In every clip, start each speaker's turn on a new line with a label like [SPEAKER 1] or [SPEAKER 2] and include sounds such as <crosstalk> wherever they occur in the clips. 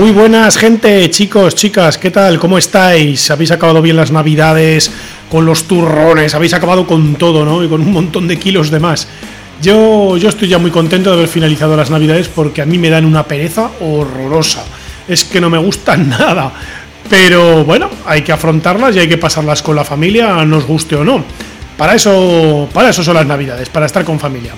[SPEAKER 1] Muy buenas gente, chicos, chicas, ¿qué tal? ¿Cómo estáis? ¿Habéis acabado bien las navidades con los turrones? ¿Habéis acabado con todo, no? Y con un montón de kilos de más. Yo, yo estoy ya muy contento de haber finalizado las navidades porque a mí me dan una pereza horrorosa. Es que no me gustan <laughs> nada. Pero bueno, hay que afrontarlas y hay que pasarlas con la familia, nos guste o no. Para eso, para eso son las navidades, para estar con familia.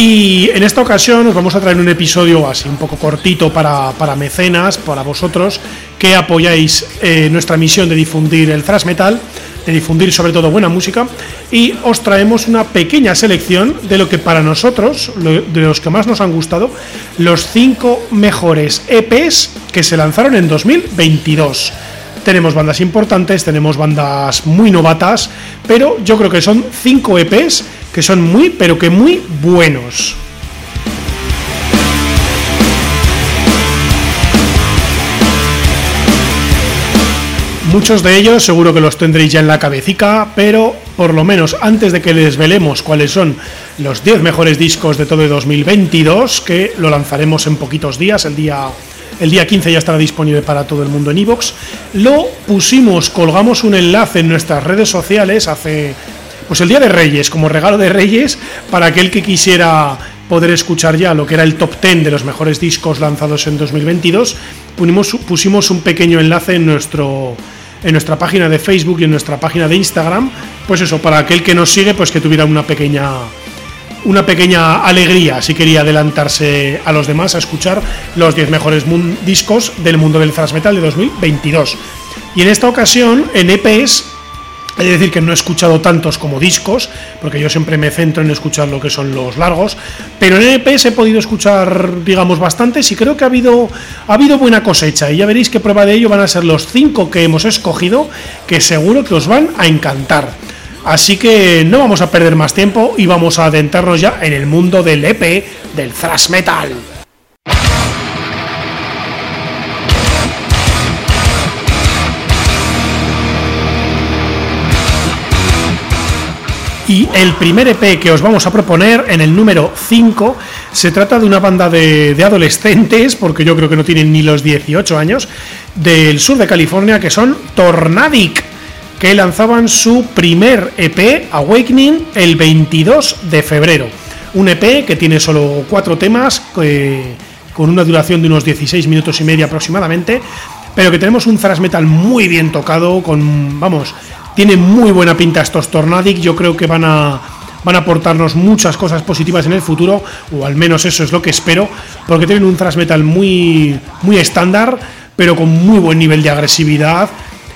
[SPEAKER 1] Y en esta ocasión os vamos a traer un episodio así un poco cortito para, mecenas, para vosotros que apoyáis eh, nuestra misión de difundir el thrash metal, de difundir sobre todo buena música. Y os traemos una pequeña selección de lo que para nosotros, de los que más nos han gustado, los cinco mejores EPs que se lanzaron en 2022. Tenemos bandas importantes, tenemos bandas muy novatas, pero yo creo que son cinco EPs que son muy, pero que muy buenos. Muchos de ellos seguro que los tendréis ya en la cabecita, pero por lo menos antes de que les velemos cuáles son los 10 mejores discos de todo el 2022, que lo lanzaremos en poquitos días, el día, el día 15 ya estará disponible para todo el mundo en iVoox, lo pusimos, colgamos un enlace en nuestras redes sociales hace pues el Día de Reyes, como regalo de Reyes, para aquel que quisiera poder escuchar ya lo que era el top 10 de los mejores discos lanzados en 2022, pusimos, un pequeño enlace en nuestro en nuestra página de Facebook y en nuestra página de Instagram, pues eso, para aquel que nos sigue, pues que tuviera una pequeña una pequeña alegría si quería adelantarse a los demás a escuchar los 10 mejores discos del mundo del thrash metal de 2022. Y en esta ocasión, en EPs, hay que decir que no he escuchado tantos como discos, porque yo siempre me centro en escuchar lo que son los largos, pero en EPs he podido escuchar, digamos, bastantes y creo que ha habido, ha habido buena cosecha. Y ya veréis que prueba de ello van a ser los cinco que hemos escogido, que seguro que os van a encantar. Así que no vamos a perder más tiempo y vamos a adentrarnos ya en el mundo del EP del thrash metal. Y el primer EP que os vamos a proponer en el número 5 se trata de una banda de, adolescentes, porque yo creo que no tienen ni los 18 años, del sur de California, que son Tornadic, que lanzaban su primer EP, Awakening, el 22 de febrero. Un EP que tiene solo cuatro temas, eh, con una duración de unos 16 minutos y medio aproximadamente, pero que tenemos un thrash metal muy bien tocado, con, vamos, tiene muy buena pinta estos Tornadic, yo creo que van a, van a aportarnos muchas cosas positivas en el futuro, o al menos eso es lo que espero, porque tienen un thrash metal muy, muy estándar, pero con muy buen nivel de agresividad.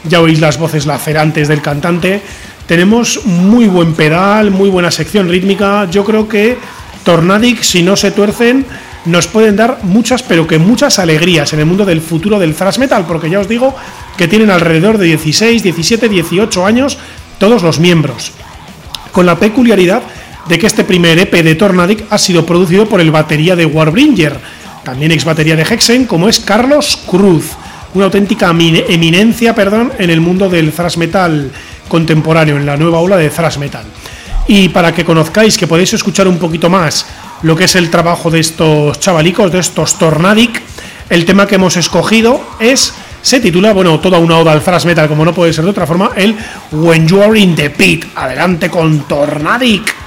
[SPEAKER 1] Ya oís las voces lacerantes del cantante. Tenemos muy buen pedal, muy buena sección rítmica. Yo creo que Tornadic, si no se tuercen, nos pueden dar muchas, pero que muchas alegrías en el mundo del futuro del thrash metal, porque ya os digo que tienen alrededor de 16, 17, 18 años todos los miembros, con la peculiaridad de que este primer EP de Tornadic ha sido producido por el batería de Warbringer, también ex batería de Hexen, como es Carlos Cruz, una auténtica eminencia perdón, en el mundo del thrash metal contemporáneo, en la nueva ola de thrash metal. Y para que conozcáis, que podéis escuchar un poquito más lo que es el trabajo de estos chavalicos, de estos Tornadic, el tema que hemos escogido es se titula, bueno, toda una oda al thrash metal, como no puede ser de otra forma, el When You Are in the Pit. Adelante con Tornadic.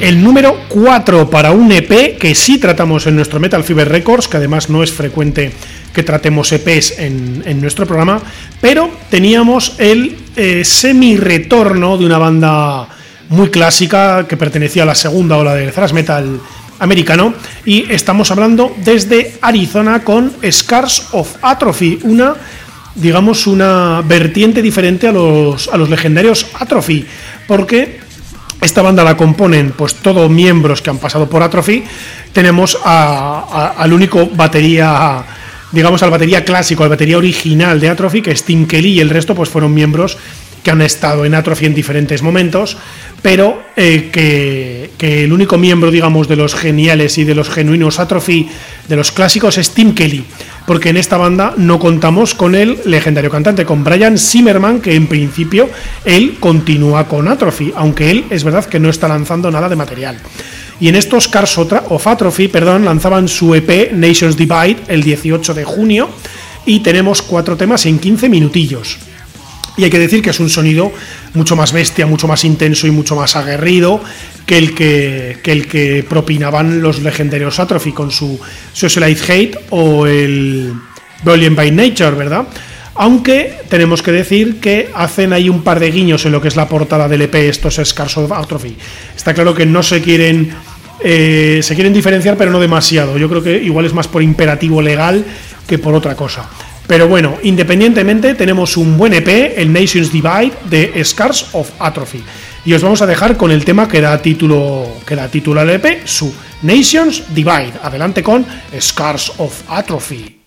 [SPEAKER 1] El número 4 para un EP que sí tratamos en nuestro Metal Fever Records, que además no es frecuente que tratemos EPs en, nuestro programa, pero teníamos el eh, semi-retorno de una banda muy clásica que pertenecía a la segunda ola del thrash metal americano y estamos hablando desde Arizona con Scars of Atrophy, una digamos una vertiente diferente a los, a los legendarios Atrophy, porque esta banda la componen pues todos miembros que han pasado por Atrophy. Tenemos al único batería, digamos al batería clásico, al batería original de Atrophy, que es Tim Kelly, y el resto pues fueron miembros que han estado en Atrophy en diferentes momentos, pero eh, que, que, el único miembro, digamos, de los geniales y de los genuinos Atrophy, de los clásicos, es Tim Kelly porque en esta banda no contamos con el legendario cantante, con Brian Zimmerman, que en principio él continúa con Atrophy, aunque él es verdad que no está lanzando nada de material. Y en estos Cars of Atrophy, perdón, lanzaban su EP Nations Divide el 18 de junio y tenemos cuatro temas en 15 minutillos. Y hay que decir que es un sonido mucho más bestia, mucho más intenso y mucho más aguerrido que el que, el que propinaban los legendarios Atrophy con su Socialite Hate o el Brilliant by Nature, ¿verdad? Aunque tenemos que decir que hacen ahí un par de guiños en lo que es la portada del EP, estos Scars of Atrophy. Está claro que no se quieren, eh, se quieren diferenciar, pero no demasiado. Yo creo que igual es más por imperativo legal que por otra cosa. Pero bueno, independientemente, tenemos un buen EP, el Nations Divide de Scars of Atrophy. Y os vamos a dejar con el tema que da título, que da título al EP, su Nations Divide. Adelante con Scars of Atrophy.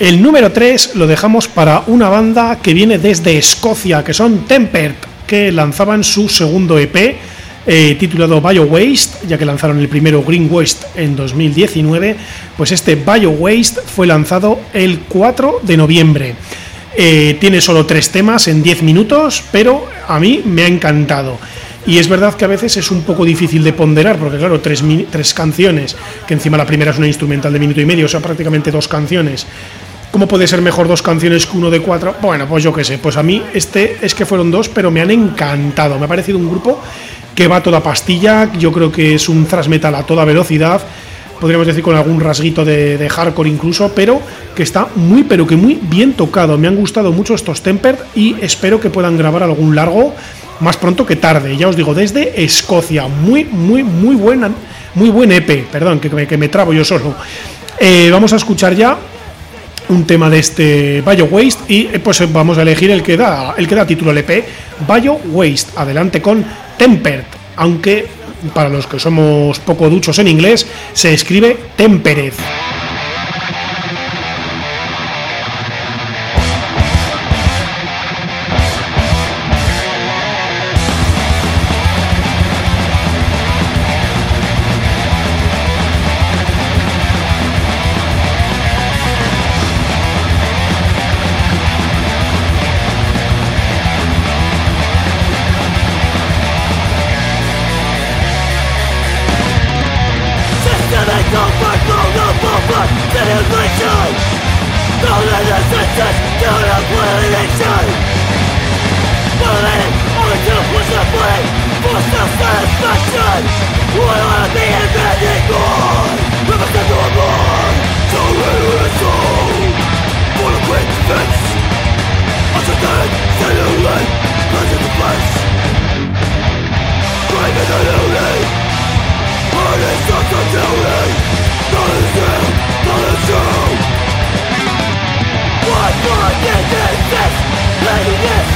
[SPEAKER 2] El número 3 lo dejamos para una banda que viene desde Escocia, que son Tempered, que lanzaban su segundo EP, eh, titulado Bio Waste, ya que lanzaron el primero Green Waste en 2019, pues este Bio Waste fue lanzado el 4 de noviembre. Eh, tiene solo tres temas en 10 minutos, pero a mí me ha encantado. Y es verdad que a veces es un poco difícil de ponderar, porque claro, tres, tres canciones, que encima la primera es una instrumental de minuto y medio, o sea, prácticamente dos canciones. ¿Cómo puede ser mejor dos canciones que uno de cuatro? Bueno, pues yo qué sé, pues a mí este es que fueron dos, pero me han encantado. Me ha parecido un grupo que va toda pastilla, yo creo que es un thrash metal a toda velocidad, podríamos decir con algún rasguito de, hardcore incluso, pero que está muy pero que muy bien tocado. Me han gustado mucho estos Tempered y espero que puedan grabar algún largo más pronto que tarde. Ya os digo, desde Escocia, muy, muy, muy buena, muy buen EP, perdón, que, que me trabo yo solo. Eh, vamos a escuchar ya un tema de este Bio Waste y eh, pues vamos a elegir el que da el que da título al EP Waste adelante con Tempered aunque para los que somos poco duchos en inglés se escribe Tempered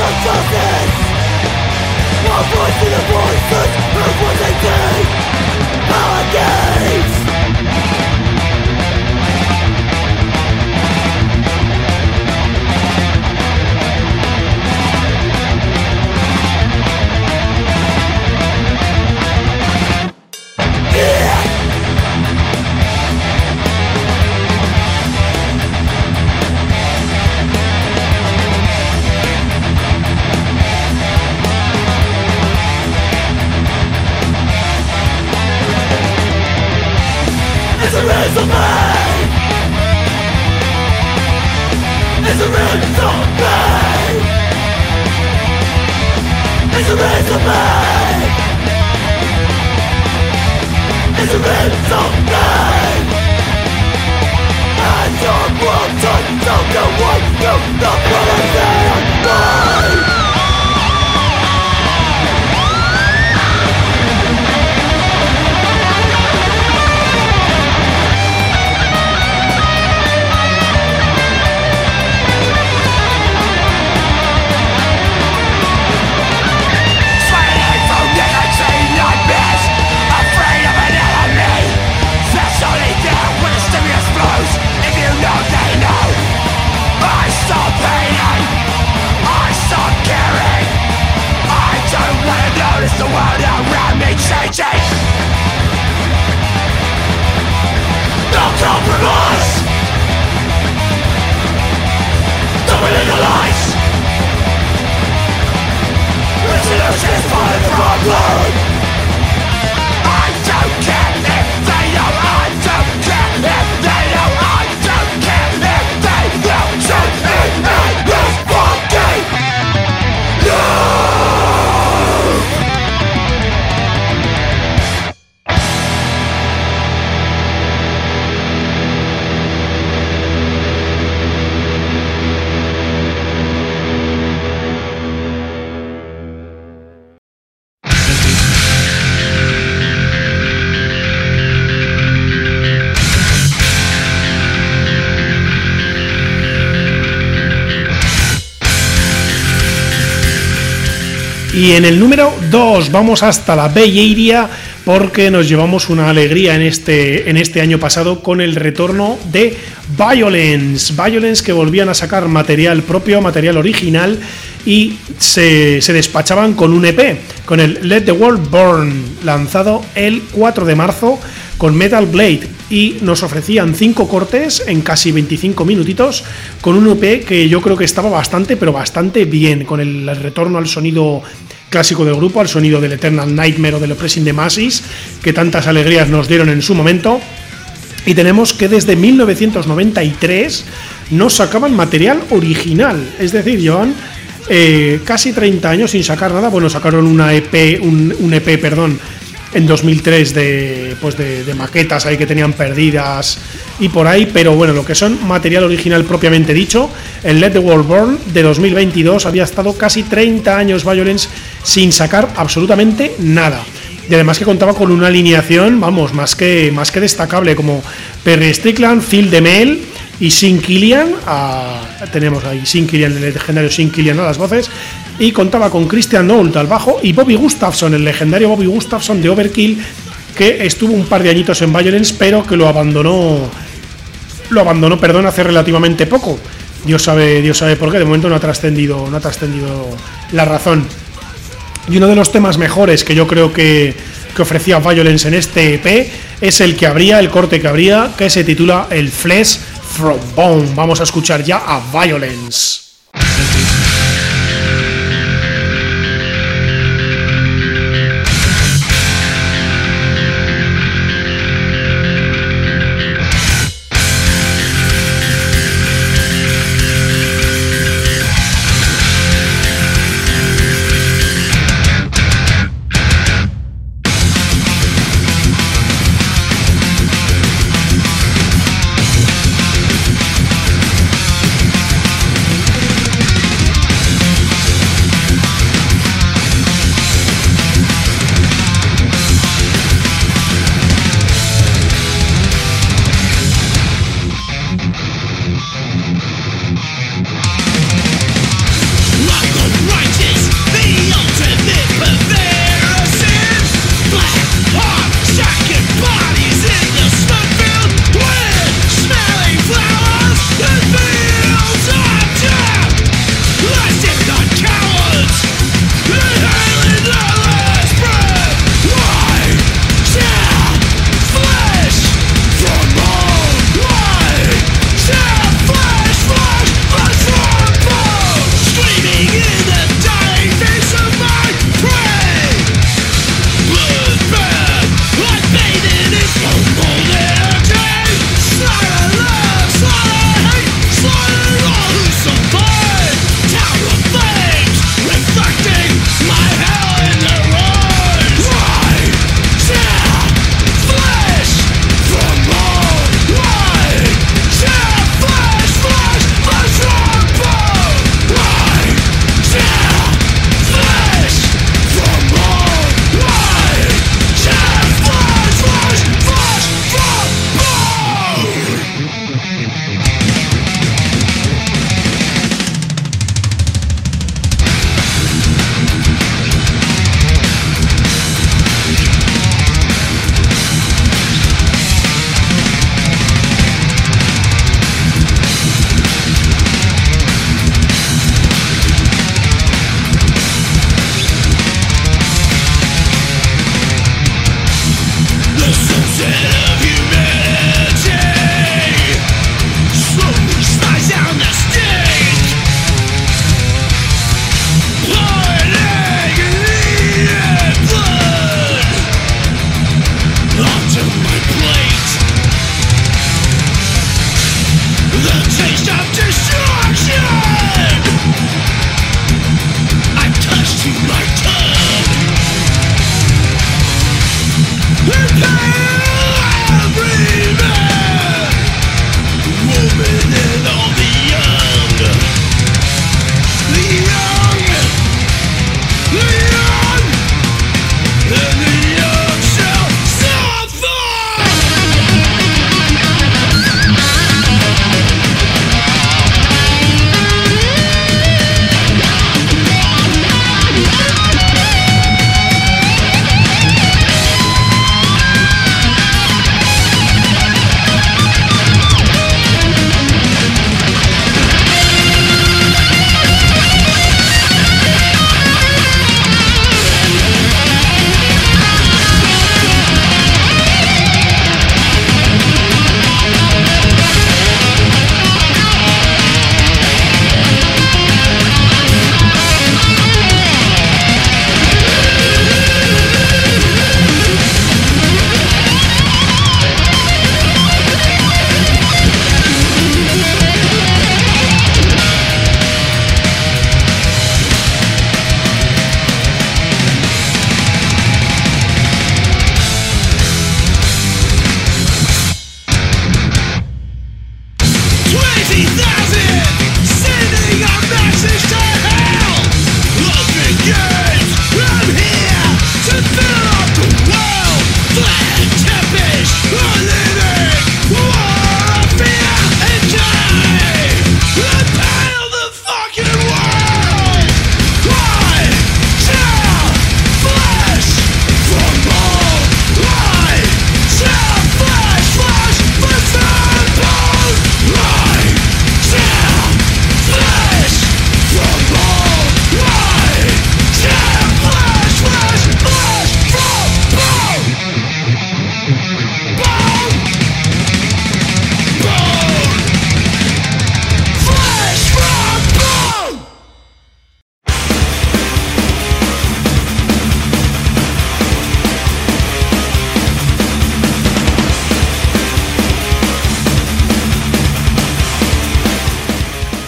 [SPEAKER 2] of justice! Our voice in the voices! instrumental No compromise. Don't believe the lies.
[SPEAKER 1] Y en el número 2 vamos hasta la Area porque nos llevamos una alegría en este, en este año pasado con el retorno de Violence. Violence que volvían a sacar material propio, material original y se, se, despachaban con un EP, con el Let the World Burn, lanzado el 4 de marzo con Metal Blade y nos ofrecían 5 cortes en casi 25 minutitos con un EP que yo creo que estaba bastante, pero bastante bien, con el retorno al sonido clásico del grupo, al sonido del Eternal Nightmare o del Oppressing the Masses, que tantas alegrías nos dieron en su momento. Y tenemos que desde 1993 no sacaban material original, es decir, llevan eh, casi 30 años sin sacar nada. Bueno, sacaron una EP, un, un EP, perdón, en 2003 de, pues de, maquetas ahí que tenían perdidas y por ahí, pero bueno, lo que son material original propiamente dicho, el Let the World Burn de 2022 había estado casi 30 años Violence sin sacar absolutamente nada. Y además que contaba con una alineación, vamos, más que, más que destacable, como Perry Strickland, Phil DeMel y Sin Killian. tenemos ahí Sin Killian, el legendario Sin Killian a las voces y contaba con Christian Nolt al bajo y Bobby Gustafson, el legendario Bobby Gustafson de Overkill, que estuvo un par de añitos en Violence, pero que lo abandonó, lo abandonó, perdón, hace relativamente poco. Dios sabe, Dios sabe por qué, de momento no ha trascendido, no ha trascendido la razón. Y uno de los temas mejores que yo creo que, que ofrecía Violence en este EP es el que habría, el corte que habría, que se titula El Flesh from Bone. Vamos a escuchar ya a Violence.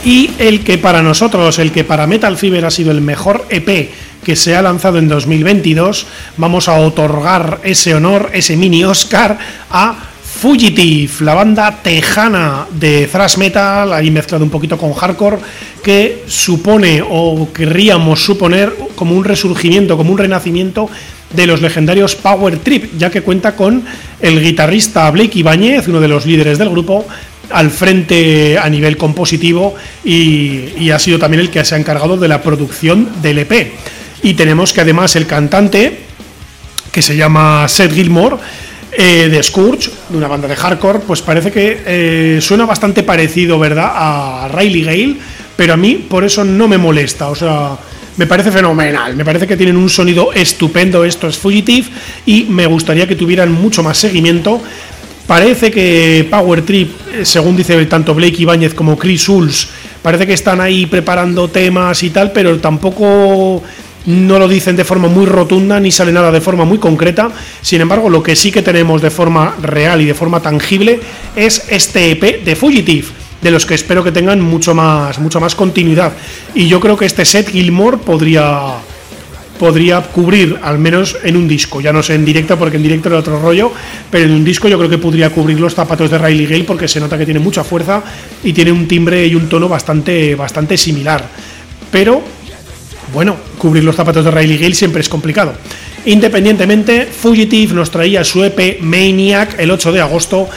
[SPEAKER 1] Y el que para nosotros, el que para Metal Fever ha sido el mejor EP que se ha lanzado en 2022, vamos a otorgar ese honor, ese mini Oscar a Fugitive, la banda tejana de thrash metal, ahí mezclado un poquito con hardcore, que supone o querríamos suponer como un resurgimiento, como un renacimiento de los legendarios Power Trip, ya que cuenta con el guitarrista Blake Ibáñez, uno de los líderes del grupo, al frente a nivel compositivo y, ha sido también el que se ha encargado de la producción del EP. Y tenemos que además el cantante, que se llama Seth Gilmore, eh, de Scourge, de una banda de hardcore, pues parece que eh, suena bastante parecido, ¿verdad?, a Riley Gale, pero a mí por eso no me molesta, o sea, me parece fenomenal, me parece que tienen un sonido estupendo estos Fugitive y me gustaría que tuvieran mucho más seguimiento. Parece que Power Trip, eh, según dice tanto Blake Ibáñez como Chris Hulls, parece que están ahí preparando temas y tal, pero tampoco no lo dicen de forma muy rotunda ni sale nada de forma muy concreta. Sin embargo, lo que sí que tenemos de forma real y de forma tangible es este EP de Fugitive, de los que espero que tengan mucho más, mucho más continuidad. Y yo creo que este set Gilmore podría podría cubrir al menos en un disco, ya no sé en directo porque en directo era otro rollo, pero en un disco yo creo que podría cubrir los zapatos de Riley Gale porque se nota que tiene mucha fuerza y tiene un timbre y un tono bastante, bastante similar. Pero bueno, cubrir los zapatos de Riley Gale siempre es complicado. Independientemente, Fugitive nos traía su EP Maniac el 8 de agosto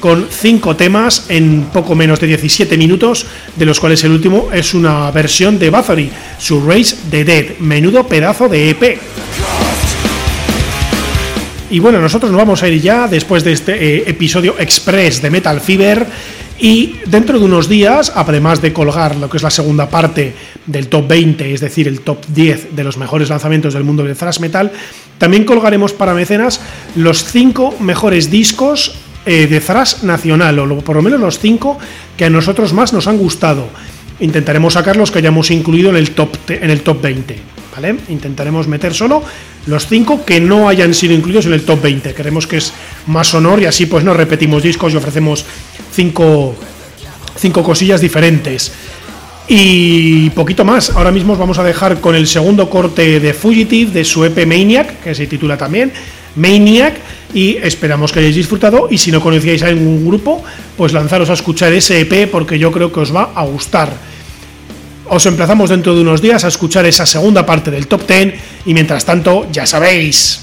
[SPEAKER 1] con 5 temas en poco menos de 17 minutos, de los cuales el último es una versión de Bathory, su Race the Dead, menudo pedazo de EP. Y bueno, nosotros nos vamos a ir ya después de este eh, episodio express de Metal Fever y dentro de unos días, además de colgar lo que es la segunda parte del top 20, es decir, el top 10 de los mejores lanzamientos del mundo del thrash metal, también colgaremos para mecenas los 5 mejores discos eh, de thrash nacional, o por lo menos los 5 que a nosotros más nos han gustado. Intentaremos sacar los que hayamos incluido en el top, en el top 20. ¿vale? Intentaremos meter solo los 5 que no hayan sido incluidos en el top 20. Queremos que es más honor y así pues no repetimos discos y ofrecemos cinco, cinco cosillas diferentes. Y poquito más. Ahora mismo os vamos a dejar con el segundo corte de Fugitive de su EP Maniac, que se titula también Maniac. Y esperamos que hayáis disfrutado. Y si no conocíais a ningún grupo, pues lanzaros a escuchar ese EP porque yo creo que os va a gustar. Os emplazamos dentro de unos días a escuchar esa segunda parte del top 10. Y mientras tanto, ya sabéis.